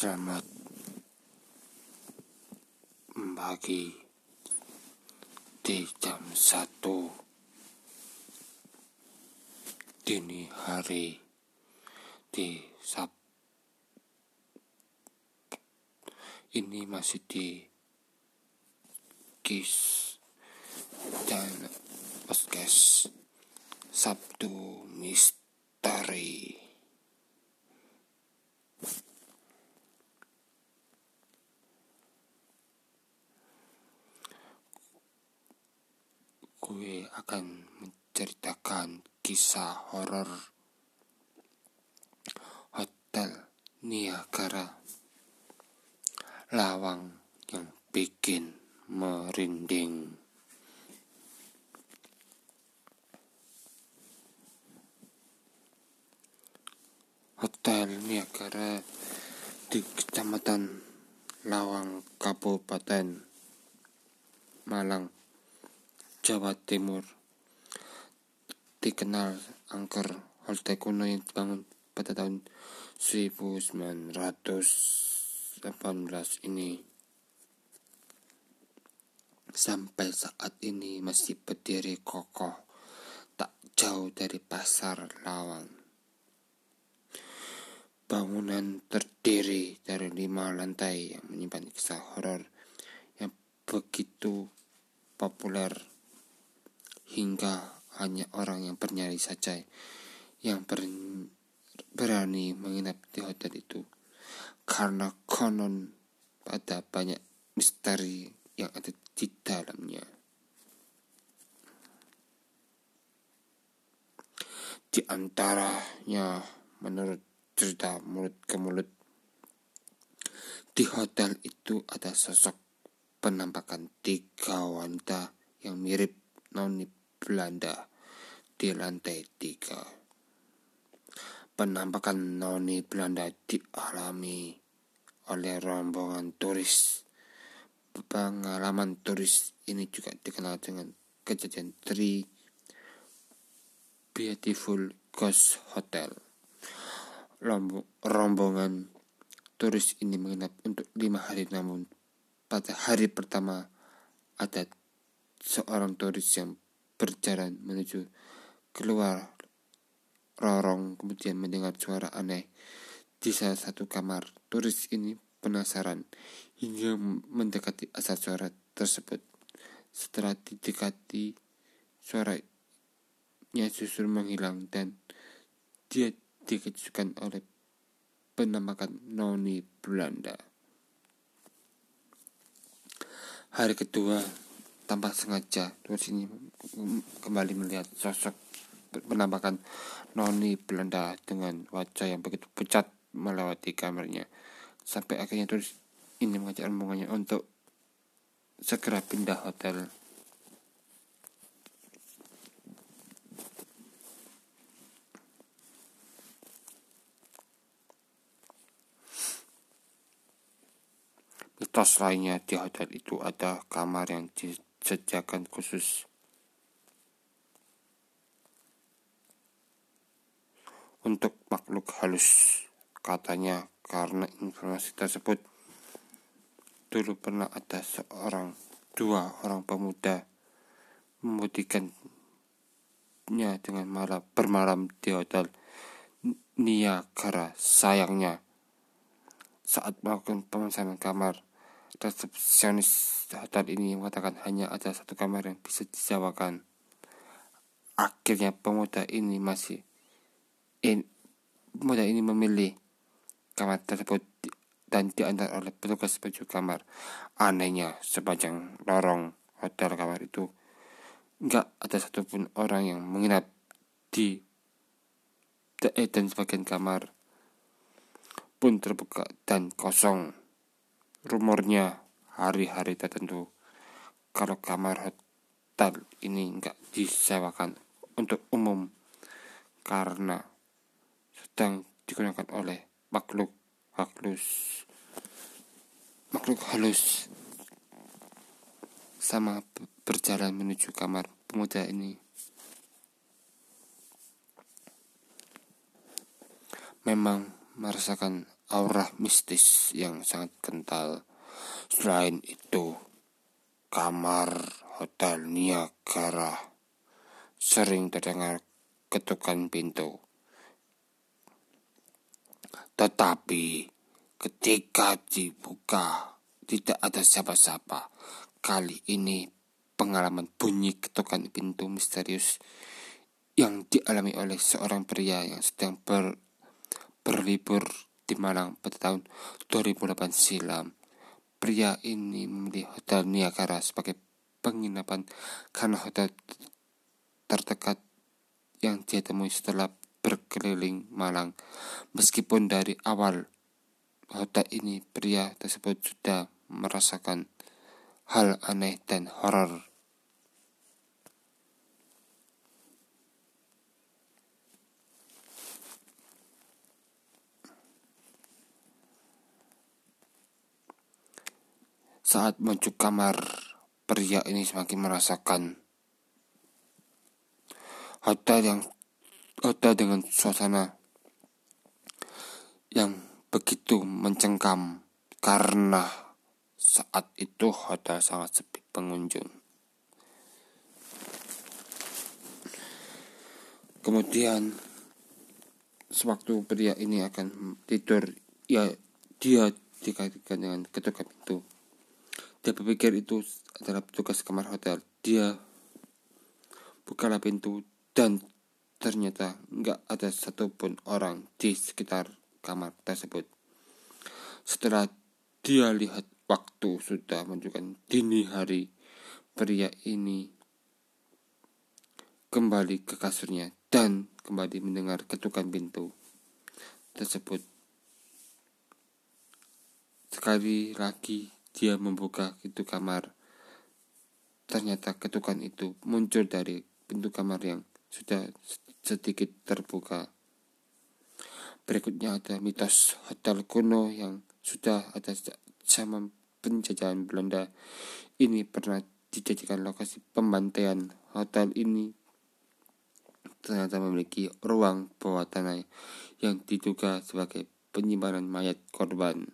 Selamat pagi di jam satu dini hari di Sab ini masih di Kis dan podcast Sabtu Misteri. Gue akan menceritakan kisah horor Hotel Niagara. Lawang yang bikin merinding. Hotel Niagara di Kecamatan Lawang Kabupaten Malang Jawa Timur. Dikenal angker hotel kuno yang dibangun pada tahun 1918 ini. Sampai saat ini masih berdiri kokoh tak jauh dari pasar Lawang. Bangunan terdiri dari lima lantai yang menyimpan kisah horor yang begitu populer hingga hanya orang yang bernyali saja yang ber, berani menginap di hotel itu karena konon ada banyak misteri yang ada di dalamnya. Di antaranya menurut cerita mulut ke mulut di hotel itu ada sosok penampakan tiga wanita yang mirip noni Belanda di lantai tiga. Penampakan noni Belanda dialami oleh rombongan turis. Pengalaman turis ini juga dikenal dengan kejadian Three Beautiful Ghost Hotel. rombongan turis ini menginap untuk lima hari namun pada hari pertama ada seorang turis yang berjalan menuju keluar lorong kemudian mendengar suara aneh di salah satu kamar. Turis ini penasaran hingga mendekati asal suara tersebut. Setelah didekati, suaranya justru menghilang dan dia dikejutkan oleh penampakan noni Belanda. Hari kedua, tanpa sengaja. Terus ini kembali melihat sosok penampakan Noni Belanda dengan wajah yang begitu pucat melewati kamarnya. Sampai akhirnya terus ini mengajak rombongannya untuk segera pindah hotel. Mitos lainnya di hotel itu ada kamar yang disediakan khusus. Untuk makhluk halus katanya karena informasi tersebut dulu pernah ada seorang dua orang pemuda memutikannya dengan malam bermalam di hotel Niagara sayangnya saat melakukan pemesanan kamar resepsionis hotel ini mengatakan hanya ada satu kamar yang bisa disewakan. Akhirnya pemuda ini masih in, pemuda ini memilih kamar tersebut dan diantar oleh petugas baju kamar. Anehnya sepanjang lorong hotel kamar itu nggak ada satupun orang yang menginap di dan sebagian kamar pun terbuka dan kosong rumornya hari-hari tertentu. Kalau kamar hotel ini nggak disewakan untuk umum karena sedang digunakan oleh makhluk halus makhluk halus. Sama berjalan menuju kamar pemuda ini. Memang merasakan aura mistis yang sangat kental. Selain itu, kamar Hotel Niagara sering terdengar ketukan pintu. Tetapi ketika dibuka tidak ada siapa-siapa. Kali ini pengalaman bunyi ketukan pintu misterius yang dialami oleh seorang pria yang sedang ber, berlibur di Malang pada tahun 2008 silam. Pria ini memilih Hotel Niagara sebagai penginapan karena hotel terdekat yang dia temui setelah berkeliling Malang. Meskipun dari awal hotel ini pria tersebut sudah merasakan hal aneh dan horor Saat menuju kamar, pria ini semakin merasakan hotel yang hotel dengan suasana yang begitu mencengkam karena saat itu hotel sangat sepi pengunjung. Kemudian sewaktu pria ini akan tidur, ya dia dikaitkan dengan ketukan pintu. Dia berpikir itu adalah petugas kamar hotel. Dia bukalah pintu dan ternyata nggak ada satupun orang di sekitar kamar tersebut. Setelah dia lihat waktu sudah menunjukkan dini hari, pria ini kembali ke kasurnya dan kembali mendengar ketukan pintu tersebut. Sekali lagi dia membuka pintu kamar. Ternyata ketukan itu muncul dari pintu kamar yang sudah sedikit terbuka. Berikutnya ada mitos hotel kuno yang sudah ada zaman penjajahan Belanda. Ini pernah dijadikan lokasi pembantaian. Hotel ini ternyata memiliki ruang bawah tanah yang diduga sebagai penyimpanan mayat korban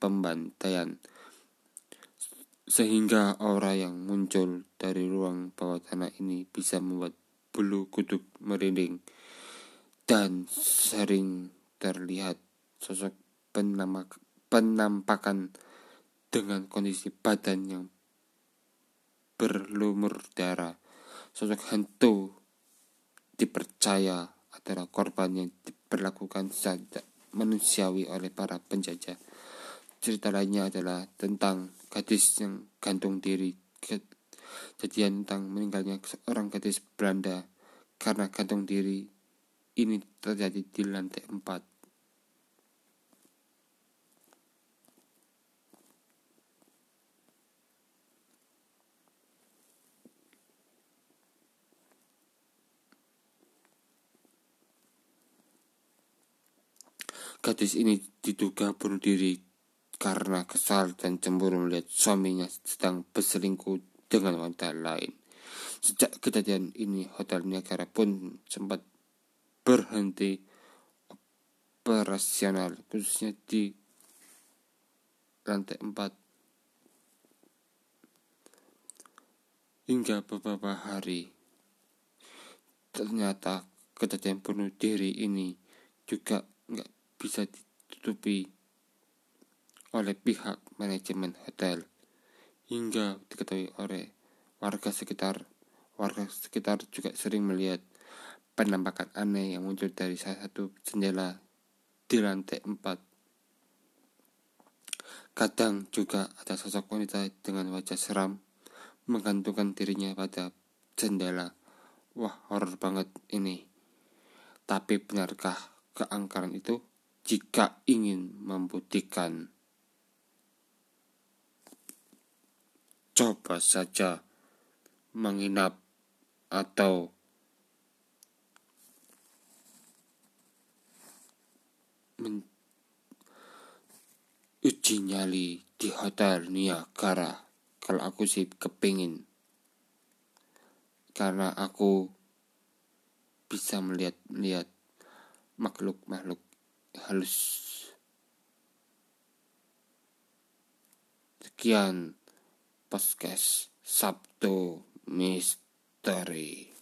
pembantaian sehingga aura yang muncul dari ruang bawah tanah ini bisa membuat bulu kuduk merinding dan sering terlihat sosok penampakan dengan kondisi badan yang berlumur darah. Sosok hantu dipercaya adalah korban yang diperlakukan secara manusiawi oleh para penjajah. Cerita lainnya adalah tentang gadis yang gantung diri. Kejadian tentang meninggalnya seorang gadis Belanda karena gantung diri ini terjadi di lantai 4. Gadis ini diduga bunuh diri karena kesal dan cemburu melihat suaminya sedang berselingkuh dengan wanita lain. Sejak kejadian ini, Hotel Niagara pun sempat berhenti operasional, khususnya di lantai 4. Hingga beberapa hari, ternyata kejadian bunuh diri ini juga nggak bisa ditutupi oleh pihak manajemen hotel hingga diketahui oleh warga sekitar. Warga sekitar juga sering melihat penampakan aneh yang muncul dari salah satu jendela di lantai 4. Kadang juga ada sosok wanita dengan wajah seram menggantungkan dirinya pada jendela. Wah, horor banget ini. Tapi benarkah keangkaran itu jika ingin membuktikan coba saja menginap atau uji nyali di hotel Niagara kalau aku sih kepingin. Karena aku bisa melihat melihat makhluk makhluk halus. Sekian podcast Sabtu Misteri.